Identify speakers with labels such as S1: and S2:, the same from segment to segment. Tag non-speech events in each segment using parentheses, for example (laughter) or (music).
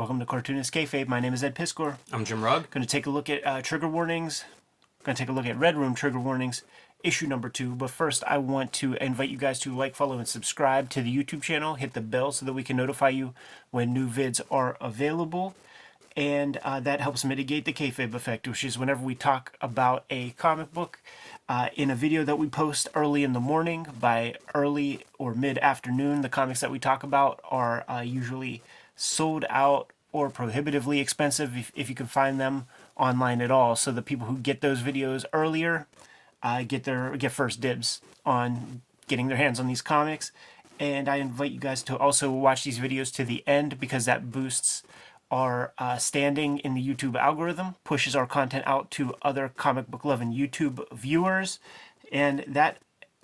S1: Welcome to Cartoonist Kayfabe. My name is Ed Piskor.
S2: I'm Jim Rugg.
S1: Going to take a look at uh, trigger warnings. Going to take a look at Red Room trigger warnings, issue number two. But first, I want to invite you guys to like, follow, and subscribe to the YouTube channel. Hit the bell so that we can notify you when new vids are available. And uh, that helps mitigate the kayfabe effect, which is whenever we talk about a comic book uh, in a video that we post early in the morning, by early or mid afternoon, the comics that we talk about are uh, usually sold out or prohibitively expensive if, if you can find them online at all. So the people who get those videos earlier uh, get their get first dibs on getting their hands on these comics. And I invite you guys to also watch these videos to the end because that boosts our uh, standing in the YouTube algorithm, pushes our content out to other comic book loving YouTube viewers, and that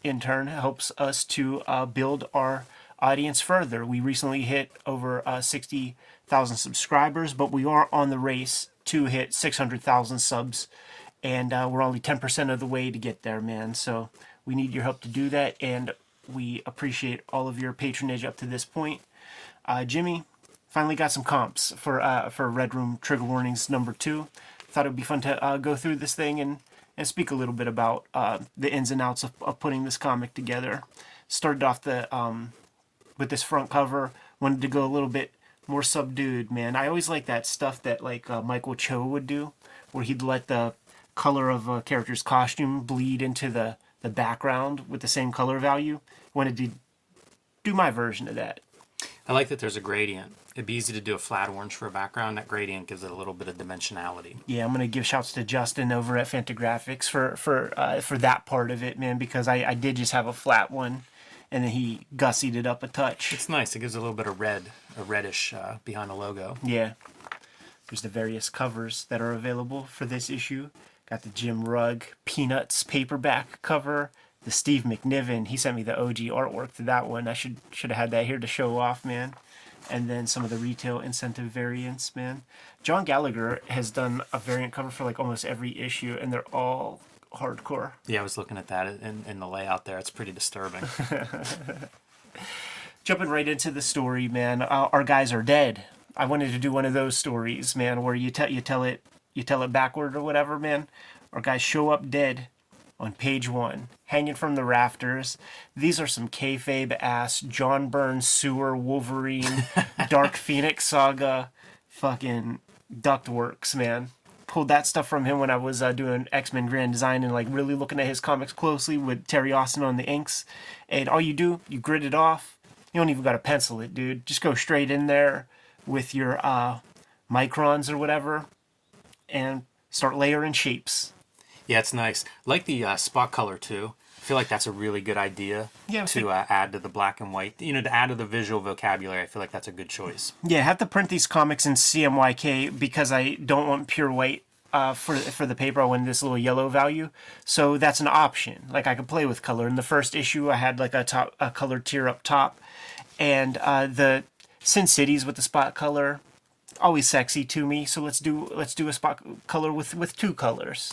S1: in turn helps us to uh, build our audience further. We recently hit over uh, 60 thousand subscribers, but we are on the race to hit six hundred thousand subs, and uh, we're only ten percent of the way to get there, man. So we need your help to do that, and we appreciate all of your patronage up to this point. Uh, Jimmy finally got some comps for uh, for Red Room Trigger Warnings number two. Thought it would be fun to uh, go through this thing and and speak a little bit about uh, the ins and outs of, of, putting this comic together. Started off the um, with this front cover. Wanted to go a little bit more subdued, man. I always like that stuff that like uh, Michael Cho would do, where he'd let the color of a character's costume bleed into the the background with the same color value. Wanted to do my version of that.
S2: I like that there's a gradient. It'd be easy to do a flat orange for a background. That gradient gives it a little bit of dimensionality.
S1: Yeah, I'm gonna give shouts to Justin over at Fantagraphics for for uh, for that part of it, man, because I, I did just have a flat one, and then he gussied it up a touch.
S2: It's nice. It gives a little bit of red, a reddish uh, behind the logo.
S1: Yeah. There's the various covers that are available for this issue. Got the Jim Rugg Peanuts paperback cover. The Steve McNiven, he sent me the OG artwork to that one. I should should have had that here to show off, man. And then some of the retail incentive variants, man. John Gallagher has done a variant cover for like almost every issue, and they're all hardcore.
S2: Yeah, I was looking at that in, in the layout there. It's pretty disturbing. (laughs)
S1: Jumping right into the story, man. Uh, our guys are dead. I wanted to do one of those stories, man, where you tell you tell it you tell it backward or whatever, man. Our guys show up dead on page one, hanging from the rafters. These are some kayfabe ass John Byrne's sewer Wolverine (laughs) Dark Phoenix saga fucking ductworks, man. Pulled that stuff from him when I was uh, doing X Men Grand Design and like really looking at his comics closely with Terry Austin on the inks. And all you do, you grit it off. You don't even got to pencil it, dude. Just go straight in there with your uh, microns or whatever and start layering shapes.
S2: Yeah, it's nice. Like the uh, spot color too. I feel like that's a really good idea
S1: Yeah,
S2: to
S1: think-
S2: uh, add to the black and white. You know, to add to the visual vocabulary. I feel like that's a good choice.
S1: Yeah, I have to print these comics in CMYK because I don't want pure white uh, for for the paper. I want this little yellow value, so that's an option. Like I could play with color. In the first issue, I had like a top a colored tier up top, and uh, the Sin Cities with the spot color, always sexy to me. So let's do let's do a spot color with with two colors.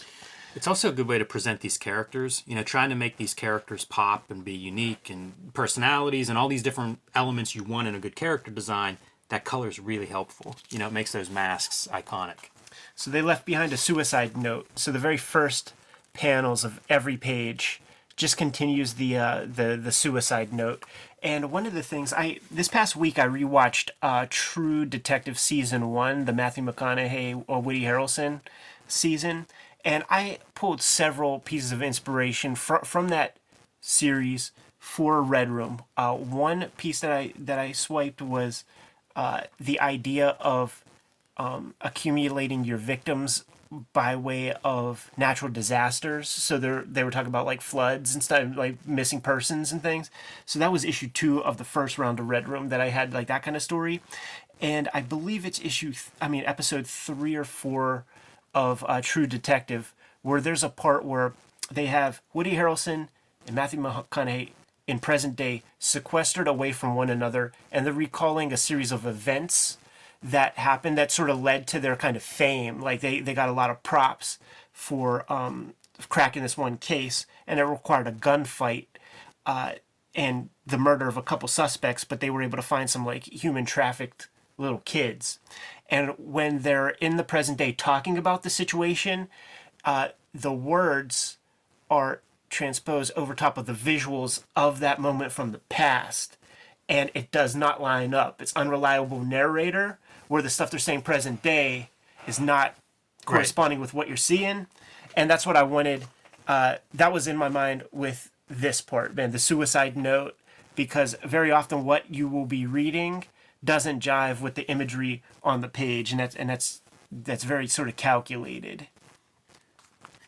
S2: It's also a good way to present these characters. You know, trying to make these characters pop and be unique and personalities and all these different elements you want in a good character design. That color is really helpful. You know, it makes those masks iconic.
S1: So they left behind a suicide note. So the very first panels of every page just continues the uh, the the suicide note. And one of the things I this past week I rewatched uh, True Detective season one, the Matthew McConaughey or Woody Harrelson season, and I pulled several pieces of inspiration fr- from that series for Red Room. Uh, one piece that I that I swiped was uh, the idea of um, accumulating your victims by way of natural disasters. So they they were talking about like floods and stuff, like missing persons and things. So that was issue two of the first round of Red Room that I had like that kind of story, and I believe it's issue th- I mean episode three or four of uh, True Detective where there's a part where they have Woody Harrelson and Matthew McConaughey in present day sequestered away from one another and they're recalling a series of events that happened that sort of led to their kind of fame like they, they got a lot of props for um, cracking this one case and it required a gunfight uh, and the murder of a couple suspects but they were able to find some like human trafficked little kids. And when they're in the present day talking about the situation, uh, the words are transposed over top of the visuals of that moment from the past. And it does not line up. It's unreliable narrator, where the stuff they're saying present day is not corresponding with what you're seeing. And that's what I wanted. Uh, that was in my mind with this part, man, the suicide note, because very often what you will be reading doesn't jive with the imagery on the page, and that's and that's that's very sort of calculated.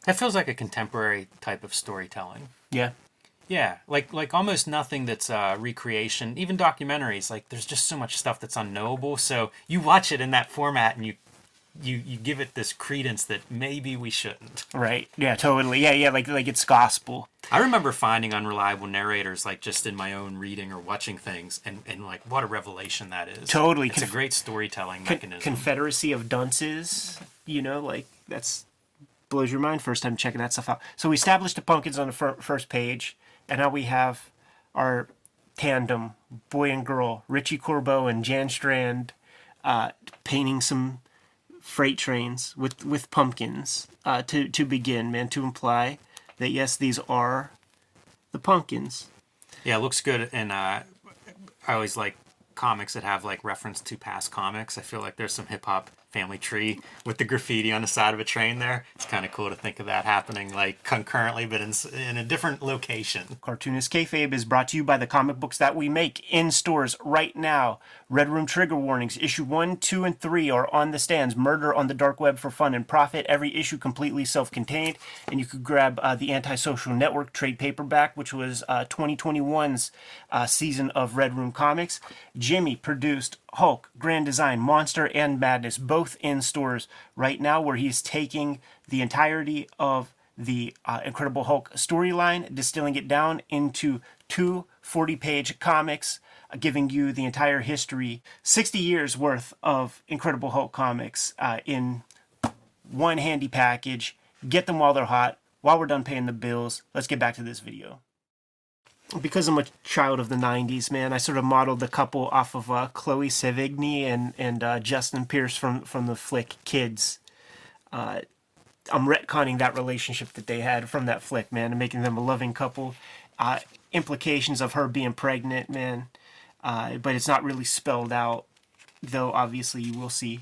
S2: That feels like a contemporary type of storytelling.
S1: Yeah.
S2: Yeah, like like almost nothing that's uh, recreation. Even documentaries, like there's just so much stuff that's unknowable. So you watch it in that format, and you you you give it this credence that maybe we shouldn't.
S1: Right. Yeah. Totally. Yeah. Yeah. Like like it's gospel.
S2: I remember finding unreliable narrators like just in my own reading or watching things, and and like what a revelation that is.
S1: Totally.
S2: it's a great storytelling
S1: Con-
S2: mechanism.
S1: Confederacy of Dunces. You know, like that's blows your mind first time checking that stuff out. So we established the pumpkins on the fir- first page, and now we have our tandem, boy and girl, Richie Corbeau and Jan Strand, uh, painting some freight trains with with pumpkins uh, to to begin, man, to imply that yes, these are the pumpkins.
S2: Yeah, it looks good, and uh, I always like comics that have like reference to past comics. I feel like there's some hip hop family tree with the graffiti on the side of a train there. It's kind of cool to think of that happening like concurrently, but in, in a different location.
S1: Cartoonist Kayfabe is brought to you by the comic books that we make in stores right now. Red Room Trigger Warnings, issue 1, 2, and 3 are on the stands. Murder on the Dark Web for Fun and Profit. Every issue completely self contained. And you could grab uh, the Antisocial Network trade paperback, which was uh, 2021's uh, season of Red Room Comics. Jimmy produced Hulk, Grand Design, Monster, and Madness, both in stores right now, where he's taking the entirety of the uh, Incredible Hulk storyline, distilling it down into two 40 page comics, uh, giving you the entire history 60 years worth of Incredible Hulk comics uh, in one handy package. Get them while they're hot. While we're done paying the bills, let's get back to this video. Because I'm a child of the 90s, man, I sort of modeled the couple off of uh, Chloe Sevigny and, and uh, Justin Pierce from, from the flick Kids. Uh, I'm retconning that relationship that they had from that flick, man, and making them a loving couple. Uh, implications of her being pregnant, man, uh, but it's not really spelled out. Though obviously you will see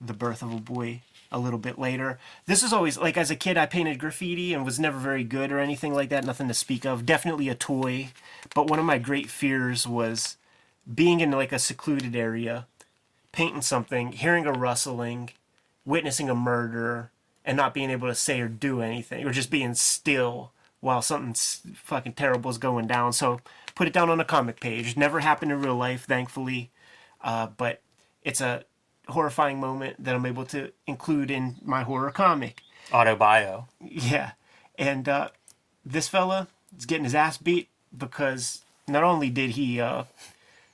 S1: the birth of a boy a little bit later. This is always like as a kid I painted graffiti and was never very good or anything like that, nothing to speak of. Definitely a toy, but one of my great fears was being in like a secluded area, painting something, hearing a rustling, witnessing a murder and not being able to say or do anything or just being still while something fucking terrible is going down. So put it down on a comic page. Never happened in real life, thankfully, uh, but it's a horrifying moment that I'm able to include in my horror comic.
S2: Autobio.
S1: Yeah, and uh, this fella is getting his ass beat because not only did he uh,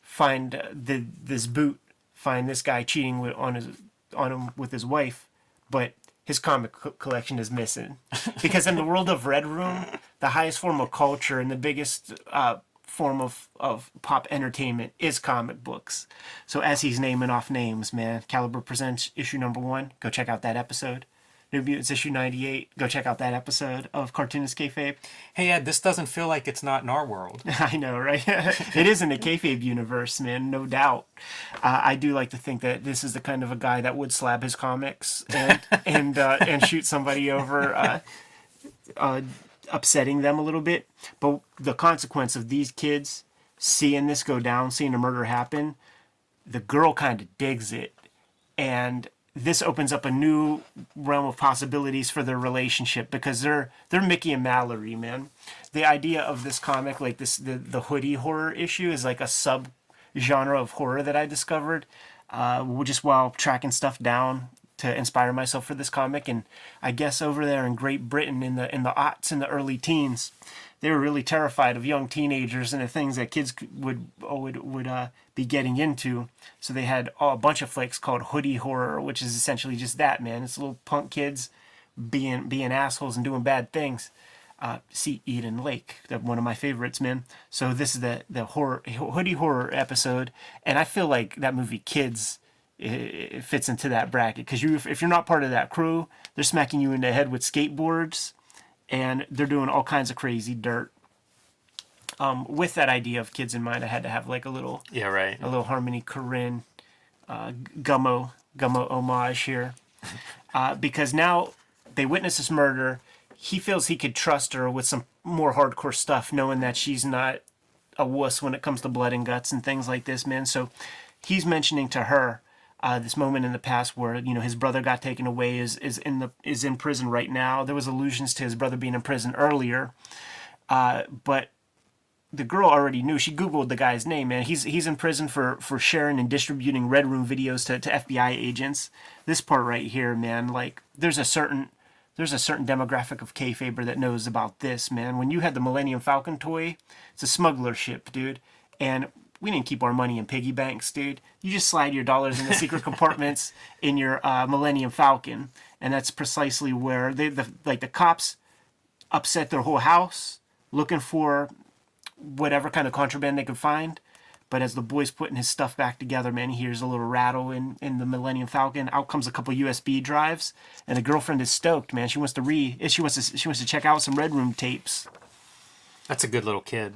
S1: find uh, the this boot, find this guy cheating with, on his on him with his wife, but his comic co- collection is missing (laughs) because in the world of Red Room, the highest form of culture and the biggest uh, form of, of pop entertainment is comic books. So as he's naming off names, man, Caliber presents issue number one. Go check out that episode. New Mutants issue ninety eight. Go check out that episode of Cartoonist Kayfabe.
S2: Hey Ed, this doesn't feel like it's not in our world. (laughs)
S1: I know, right? (laughs) it is in the kayfabe universe, man, no doubt. Uh, I do like to think that this is the kind of a guy that would slab his comics and and uh, and shoot somebody over, uh, uh, upsetting them a little bit. But the consequence of these kids seeing this go down, seeing a murder happen, the girl kind of digs it, and this opens up a new realm of possibilities for their relationship because they're they're Mickey and Mallory, man. The idea of this comic, like this the, the hoodie horror issue, is like a sub genre of horror that I discovered uh, just while tracking stuff down to inspire myself for this comic. And I guess over there in Great Britain in the in the aughts in the early teens, they were really terrified of young teenagers and the things that kids would would would uh, be getting into. So they had a bunch of flicks called hoodie horror, which is essentially just that, man. It's little punk kids being being assholes and doing bad things. uh, see Eden Lake, one of my favorites, man. So this is the the horror hoodie horror episode, and I feel like that movie Kids it, it fits into that bracket because you if you're not part of that crew, they're smacking you in the head with skateboards, and they're doing all kinds of crazy dirt. Um, with that idea of kids in mind, I had to have like a little
S2: Yeah, right.
S1: a little Harmony Korine, uh, Gummo, Gummo homage here. (laughs) Uh, because now they witness this murder. He feels he could trust her with some more hardcore stuff, knowing that she's not a wuss when it comes to blood and guts and things like this, man. So he's mentioning to her uh, this moment in the past where you know his brother got taken away, is is in the is in prison right now. There was allusions to his brother being in prison earlier, uh, but the girl already knew. She googled the guy's name, man. He's he's in prison for for sharing and distributing red room videos to, to FBI agents. This part right here, man, like there's a certain there's a certain demographic of kayfaber that knows about this, man. When you had the Millennium Falcon toy, it's a smuggler ship, dude, and we didn't keep our money in piggy banks, dude. You just slide your dollars in the secret (laughs) compartments in your uh, Millennium Falcon, and that's precisely where they the like the cops upset their whole house looking for whatever kind of contraband they could find. But as the boy's putting his stuff back together, man, he hears a little rattle in, in the Millennium Falcon. Out comes a couple USB drives, and the girlfriend is stoked, man. She wants to re she wants to she wants to check out some Red Room tapes.
S2: That's a good little kid.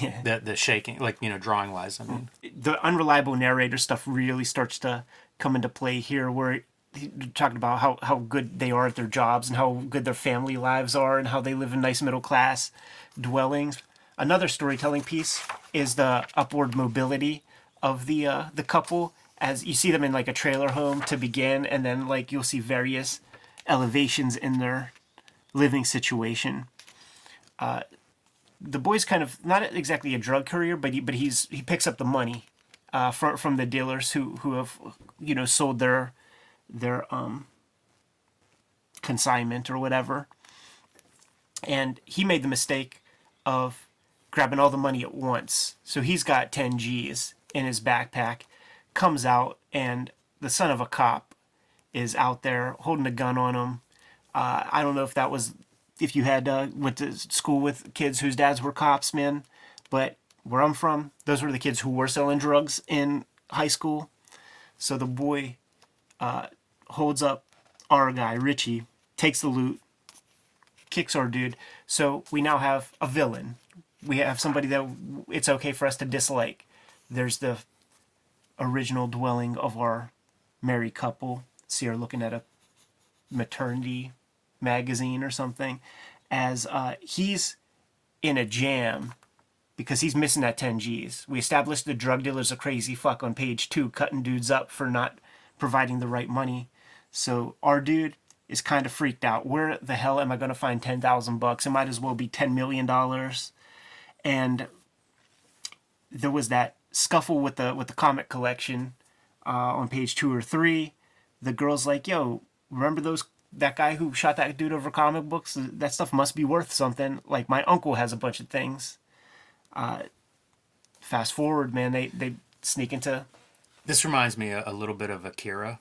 S1: Yeah.
S2: The the shaking, like you know, drawing wise. I mean,
S1: The unreliable narrator stuff really starts to come into play here, where he- talking about how, how good they are at their jobs and how good their family lives are and how they live in nice middle class dwellings. Another storytelling piece is the upward mobility of the uh, the couple as you see them in like a trailer home to begin, and then like you'll see various elevations in their living situation. Uh, the boy's kind of not exactly a drug courier, but he but he's he picks up the money uh, from from the dealers who who have you know sold their their um consignment or whatever. And he made the mistake of grabbing all the money at once. So he's got 10 G's in his backpack, comes out, and the son of a cop is out there holding a gun on him. Uh, I don't know if that was if you had uh, went to school with kids whose dads were cops, man. But where I'm from, those were the kids who were selling drugs in high school. So the boy uh, holds up our guy Richie, takes the loot, kicks our dude. So we now have a villain. We have somebody that it's okay for us to dislike. There's the original dwelling of our married couple. See her looking at a maternity magazine or something as uh, he's in a jam because he's missing that 10 G's. We established the drug dealer's a crazy fuck on page two, cutting dudes up for not providing the right money. So our dude is kind of freaked out. Where the hell am I going to find 10,000 bucks? It might as well be 10 million dollars. And there was that scuffle with the with the comic collection uh, on page two or three. The girl's like, "Yo, remember those that guy who shot that dude over comic books? That stuff must be worth something. Like my uncle has a bunch of things." Uh, fast forward, man, they they sneak into
S2: this reminds me a, a little bit of Akira,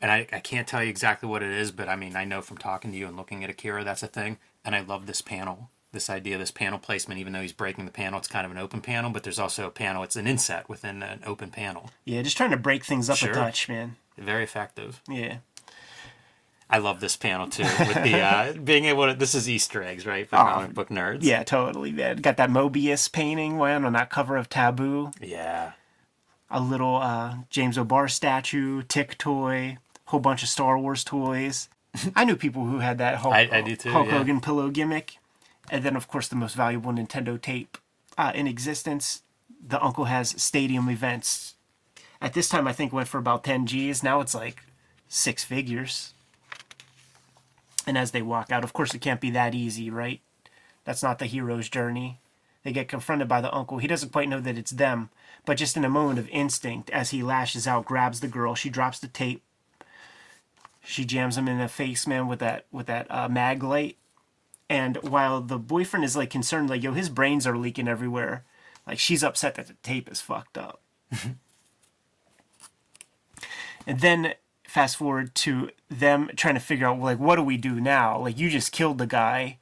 S2: and I, I can't tell you exactly what it is, but I mean I know from talking to you and looking at Akira that's a thing, and I love this panel, this idea, this panel placement. Even though he's breaking the panel, it's kind of an open panel, but there's also a panel. It's an inset within an open panel.
S1: yeah, just trying to break things up
S2: Sure.
S1: a touch, man.
S2: Very effective.
S1: Yeah.
S2: I love this panel too, with the uh, (laughs) being able to. This is Easter eggs, right, for comic book nerds.
S1: Yeah, totally, man. Got that Moebius painting, man, on that cover of Taboo.
S2: Yeah.
S1: A little uh, James O'Barr statue, Tick toy, whole bunch of Star Wars toys. (laughs) I knew people who had that Hulk,
S2: I- I do too,
S1: Hulk
S2: yeah.
S1: Hogan pillow gimmick. And then, of course, the most valuable Nintendo tape uh, in existence. The uncle has stadium events. At this time, I think went for about 10 G's. Now it's like six figures. And as they walk out, of course, it can't be that easy, right? That's not the hero's journey. They get confronted by the uncle. He doesn't quite know that it's them, but just in a moment of instinct, as he lashes out, grabs the girl. She drops the tape. She jams him in the face, man, with that with that uh, mag light. And while the boyfriend is like concerned, like yo, his brains are leaking everywhere. Like she's upset that the tape is fucked up. (laughs) and then fast forward to them trying to figure out like what do we do now? Like you just killed the guy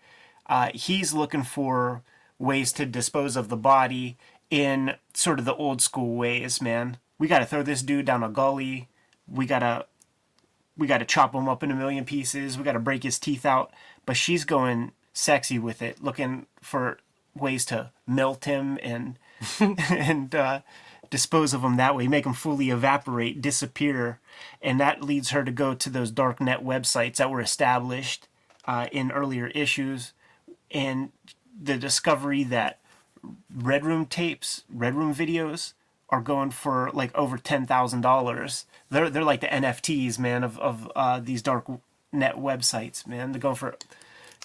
S1: Uh, he's looking for ways to dispose of the body in sort of the old school ways, man. We got to throw this dude down a gully. We got to we got to chop him up in a million pieces. We got to break his teeth out. But she's going sexy with it, looking for ways to melt him and (laughs) and uh, dispose of them that way, make them fully evaporate, disappear, and that leads her to go to those dark net websites that were established uh, in earlier issues, and the discovery that Red Room tapes, Red Room videos are going for like over ten thousand dollars. They're they're like the NFTs, man, of of uh, these dark net websites, man. They're going for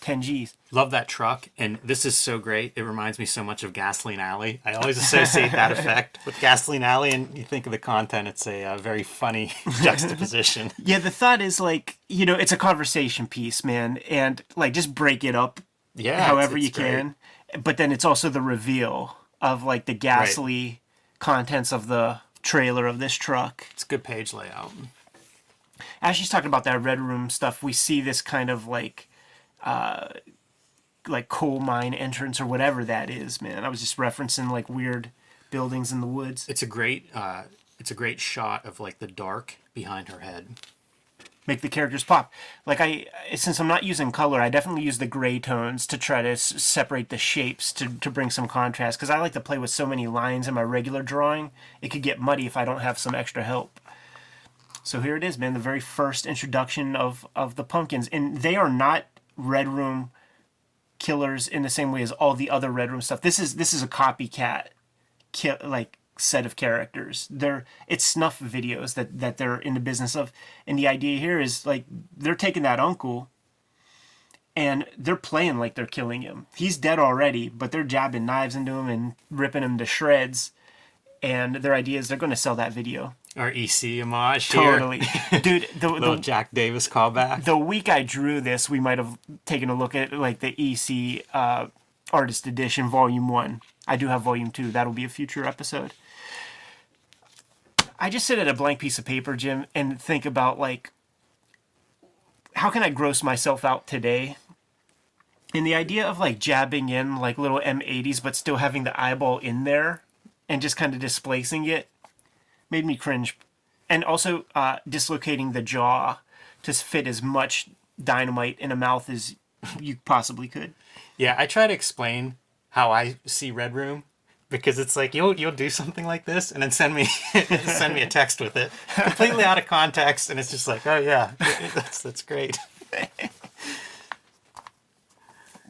S1: ten G's.
S2: Love that truck, and this is so great. It reminds me so much of Gasoline Alley. I always associate that (laughs) effect with Gasoline Alley, and you think of the content, it's a uh, very funny (laughs) juxtaposition. (laughs)
S1: Yeah, the thought is like you know it's a conversation piece, man, and like just break it up
S2: Yeah,
S1: however
S2: it's
S1: you
S2: great.
S1: can. But then it's also the reveal of like the ghastly contents of the trailer of this truck.
S2: It's a good page layout.
S1: As she's talking about that red room stuff, we see this kind of like uh like coal mine entrance or whatever that is, man. I was just referencing like weird buildings in the woods.
S2: It's a great, uh, it's a great shot of like the dark behind her head.
S1: make the characters pop. Like I, since I'm not using color, I definitely use the gray tones to try to s- separate the shapes to, to bring some contrast. Because I like to play with so many lines in my regular drawing, it could get muddy if I don't have some extra help. So here it is, man. The very first introduction of of the pumpkins, and they are not Red Room killers in the same way as all the other Red Room stuff. This is this is a copycat, ki- like set of characters. They're it's snuff videos that that they're in the business of, and the idea here is like they're taking that uncle. And they're playing like they're killing him. He's dead already, but they're jabbing knives into him and ripping him to shreds. And their idea is they're going to sell that video.
S2: Our EC homage here.
S1: Totally, dude. (laughs) The,
S2: Little
S1: the,
S2: Jack Davis callback.
S1: the week I drew this, we might have taken a look at like the EC uh, Artist Edition Volume One. I do have Volume Two. That'll be a future episode. I just sit at a blank piece of paper, Jim, and think about like how can I gross myself out today? And the idea of like jabbing in like little M80s, but still having the eyeball in there and just kind of displacing it made me cringe. And also uh, dislocating the jaw to fit as much dynamite in a mouth as (laughs) you possibly could.
S2: Yeah, I try to explain how I see Red Room because it's like you'll you'll do something like this and then send me (laughs) send me a text with it completely out of context and it's just like oh yeah (laughs) that's that's great.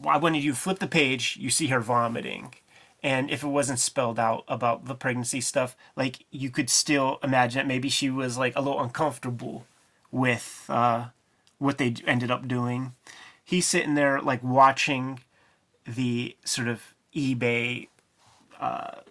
S1: Why- When you flip the page, you see her vomiting. And if it wasn't spelled out about the pregnancy stuff, like you could still imagine that maybe she was like a little uncomfortable with uh, what they ended up doing. He's sitting there like watching the sort of eBay uh,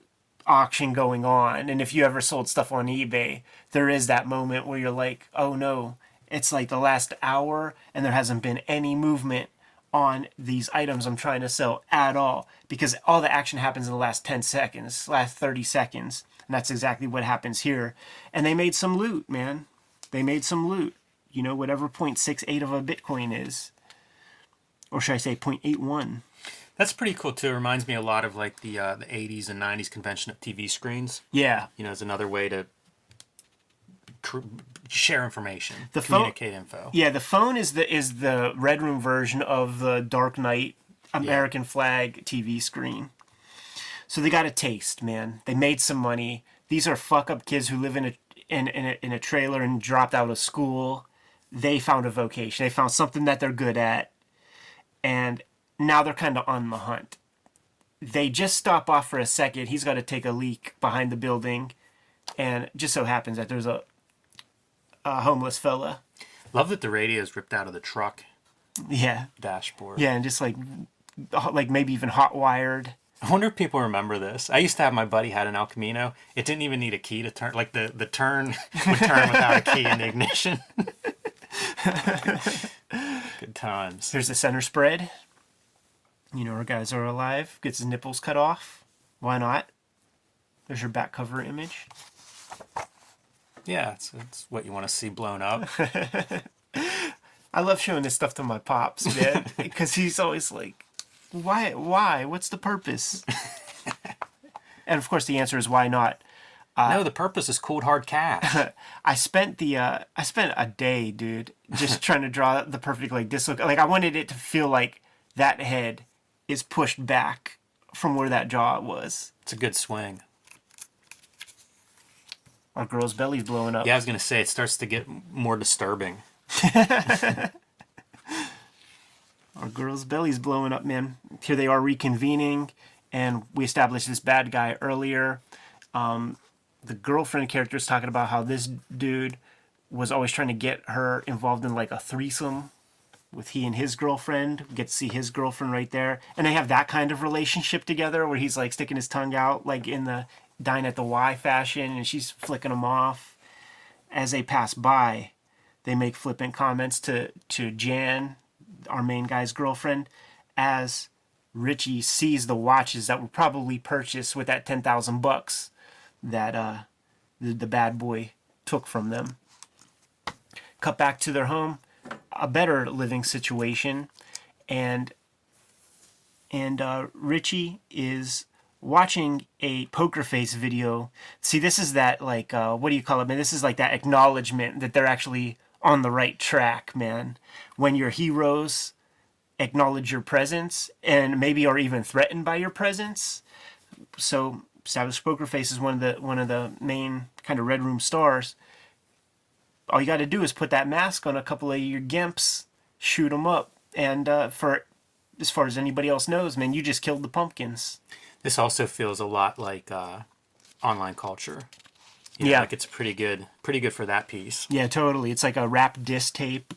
S1: auction going on. And if you ever sold stuff on eBay, there is that moment where you're like, oh no, it's like the last hour and there hasn't been any movement on these items I'm trying to sell at all because all the action happens in the last 10 seconds, last 30 seconds. And that's exactly what happens here. And they made some loot, man. They made some loot. You know, whatever 0.68 of a Bitcoin is. Or should I say 0.81?
S2: That's pretty cool too. It reminds me a lot of like the uh, the 80s and 90s convention of TV screens.
S1: Yeah.
S2: You know, as another way to share information,
S1: The phone-
S2: communicate info.
S1: Yeah, the phone is the is the Red Room version of the Dark Knight American flag TV screen. So they got a taste, man. They made some money. These are fuck up kids who live in a in in a, in a trailer and dropped out of school. They found a vocation. They found something that they're good at, and now they're kind of on the hunt. They just stop off for a second. He's got to take a leak behind the building, and just so happens that there's a a homeless fella.
S2: Love that the radio is ripped out of the truck
S1: Yeah,
S2: dashboard.
S1: Yeah, and just like, like maybe even hot wired.
S2: I wonder if people remember this. I used to have my buddy had an El Camino. It didn't even need a key to turn. Like the the turn (laughs) would turn without a key in the ignition. (laughs) Good times.
S1: There's the center spread. You know, our guys are alive. Gets his nipples cut off. Why not? There's your back cover image.
S2: Yeah, it's, it's what you want to see blown up. (laughs)
S1: I love showing this stuff to my pops, man, (laughs) because he's always like, why? Why? What's the purpose? (laughs) and of course, the answer is why not.
S2: no, the purpose is cold hard cash.
S1: I spent the uh, I spent a day, dude, just trying to draw the perfect like disloc. Like I wanted it to feel like that head is pushed back from where that jaw was.
S2: it's a good swing.
S1: Our girl's belly's blowing up.
S2: Yeah, I was gonna say it starts to get more disturbing. (laughs)
S1: Our girl's belly's blowing up, man. Here they are reconvening, and we established this bad guy earlier. Um, the girlfriend character is talking about how this dude was always trying to get her involved in like a threesome with he and his girlfriend. We get to see his girlfriend right there, and they have that kind of relationship together where he's like sticking his tongue out, like in the dine at the Y fashion, and she's flicking them off. As they pass by, they make flippant comments to to Jan, our main guy's girlfriend, as Richie sees the watches that were probably purchased with that ten thousand bucks that uh, the, the bad boy took from them. Cut back to their home, a better living situation, and and uh, Richie is watching a poker face video. See, this is that like uh, what do you call it, man? This is like that acknowledgement that they're actually on the right track, man. When your heroes acknowledge your presence and maybe are even threatened by your presence. So Savage Poker Face is one of the one of the main kind of red room stars. All you got to do is put that mask on a couple of your gimps, shoot them up, and uh, for as far as anybody else knows, man, you just killed the pumpkins.
S2: This also feels a lot like uh, online culture. You know,
S1: Yeah.
S2: like it's pretty good, pretty good for that piece.
S1: Yeah, totally. It's like a rap diss tape.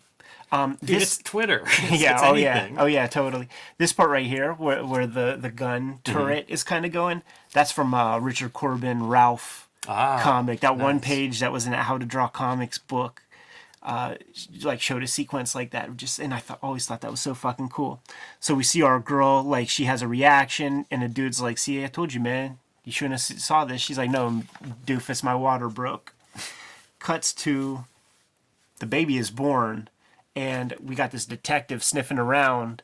S1: Um,
S2: Dude,
S1: this
S2: it's Twitter. (laughs) It's,
S1: yeah,
S2: it's
S1: oh yeah, oh yeah, totally. This part right here, where where the the gun
S2: Mm-hmm.
S1: turret is kind of going, that's from uh, Richard Corben Rowlf
S2: Ah,
S1: comic. That one page that was in a How to Draw Comics book, uh, like showed a sequence like that. Just and I thought always thought that was so fucking cool. So we see our girl like she has a reaction, and the dude's like, "See, I told you, man, you shouldn't have saw this." She's like, "No, doofus, my water broke." (laughs) Cuts to the baby is born, and we got this detective sniffing around,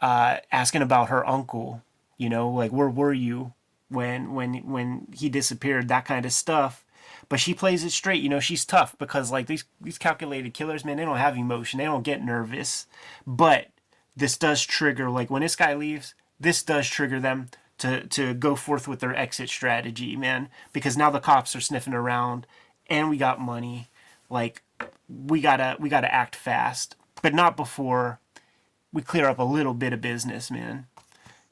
S1: uh, asking about her uncle. You know, like where were you when when when he disappeared? That kind of stuff. But she plays it straight. You know, she's tough because like these these calculated killers, man, they don't have emotion. They don't get nervous. But this does trigger like when this guy leaves, this does trigger them to to go forth with their exit strategy, man. Because now the cops are sniffing around, and we got money. Like we gotta we gotta act fast, but not before we clear up a little bit of business, man.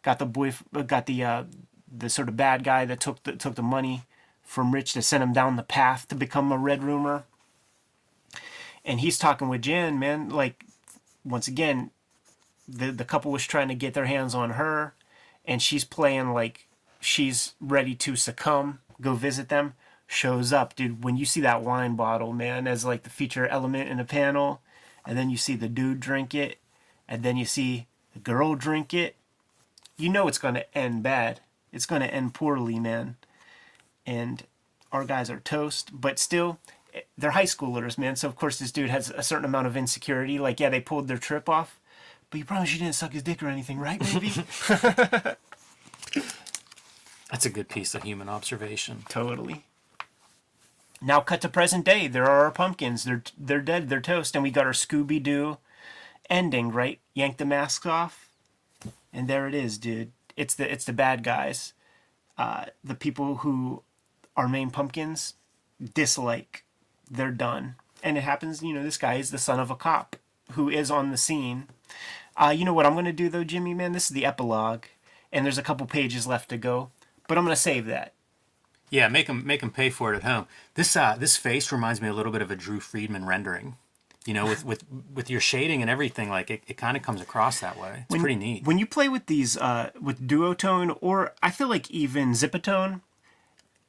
S1: Got the boy, got the uh, the sort of bad guy that took the took the money from Rich to send him down the path to become a red roomer. And he's talking with Jen, man. Like once again, the the couple was trying to get their hands on her, and she's playing like she's ready to succumb, go visit them. Shows up, dude. When you see that wine bottle, man, as like the feature element in a panel, and then you see the dude drink it, and then you see the girl drink it, you know it's gonna end bad. It's gonna end poorly, man. And our guys are toast, but still, they're high schoolers, man. So of course this dude has a certain amount of insecurity. Like, yeah, they pulled their trip off, but you promise you didn't suck his dick or anything, right, baby? (laughs)
S2: That's a good piece of human observation.
S1: Totally. Now cut to present day. There are our pumpkins. They're they're dead. They're toast, and we got our Scooby Doo ending. Right? Yank the masks off, and there it is, dude. It's the it's the bad guys, uh, the people who our main pumpkins dislike. They're done, and it happens. You know, this guy is the son of a cop who is on the scene. Uh, you know what I'm gonna do though, Jimmy? Man, this is the epilogue, and there's a couple pages left to go, but I'm gonna save that.
S2: Yeah, make them make 'em pay for it at home. This uh, this face reminds me a little bit of a Drew Friedman rendering. You know, with with with your shading and everything, like it, it kind of comes across that way. It's pretty neat.
S1: When you play with these, uh, with duotone, or I feel like even zipatone,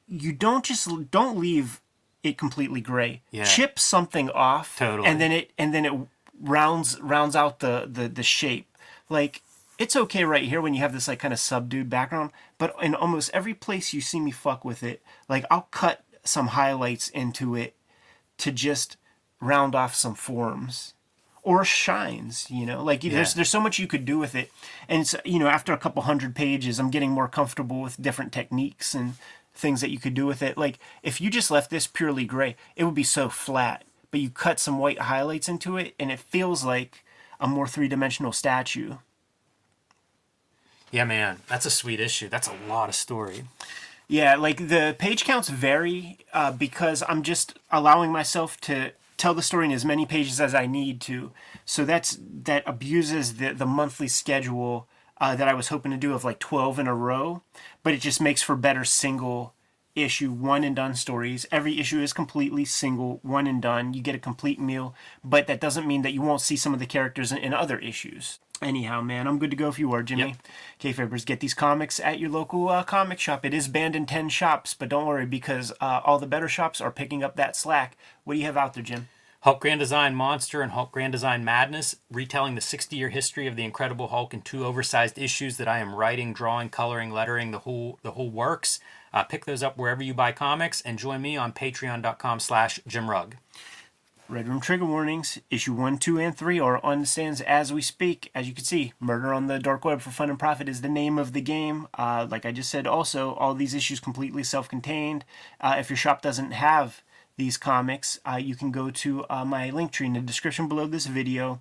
S1: you don't just don't leave it completely gray.
S2: Yeah.
S1: Chip something off,
S2: Totally.
S1: and then it and then it rounds rounds out the the the shape. Like it's okay right here when you have this like kind of subdued background, but in almost every place you see me fuck with it, like I'll cut some highlights into it to just round off some forms or shines you know like there's there's so much you could do with it and it's you know after a couple hundred pages i'm getting more comfortable with different techniques and things that you could do with it like if you just left this purely gray it would be so flat but you cut some white highlights into it and it feels like a more three-dimensional statue
S2: Yeah, man, that's a sweet issue. That's a lot of story.
S1: Yeah, like the page counts vary uh, because I'm just allowing myself to tell the story in as many pages as I need to. So that's that abuses the the monthly schedule uh, that I was hoping to do of like 12 in a row, but it just makes for better single issue one and done stories. Every issue is completely single, one and done. You get a complete meal, but that doesn't mean that you won't see some of the characters in, in other issues. Anyhow, man, I'm good to go if you are, Jimmy.
S2: Yep.
S1: Kayfabers, get these comics at your local uh, comic shop. It is banned in 10 shops, but don't worry because uh, all the better shops are picking up that slack. What do you have out there, Jim?
S2: Hulk Grand Design Monster and Hulk Grand Design Madness, retelling the 60 year history of the Incredible Hulk in two oversized issues that I am writing, drawing, coloring, lettering, the whole the whole works. Uh, pick those up wherever you buy comics and join me on patreon.com slash Jim Rugg.
S1: Red Room Trigger Warnings, issue 1, 2, and 3 are on the stands as we speak. As you can see, Murder on the Dark Web for Fun and Profit is the name of the game. Uh, like I just said, also, all these issues completely self contained. Uh, if your shop doesn't have these comics, uh, you can go to uh, my link tree in the description below this video.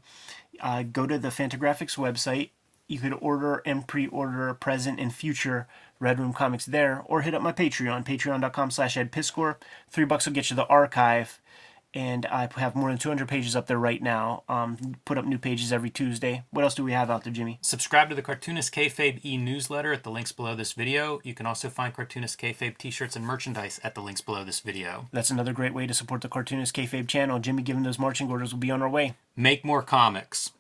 S1: Uh, go to the Fantagraphics website. You could order and pre-order present and future Red Room comics there, or hit up my Patreon, patreon.com slash edpiskor. Three bucks will get you the archive and I have more than 200 pages up there right now. Um, put up new pages every Tuesday. What else do we have out there, Jimmy?
S2: Subscribe to the Cartoonist Kayfabe e-newsletter at the links below this video. You can also find Cartoonist Kayfabe t-shirts and merchandise at the links below this video.
S1: That's another great way to support the Cartoonist Kayfabe channel. Jimmy, given those marching orders, will be on our way.
S2: Make more comics.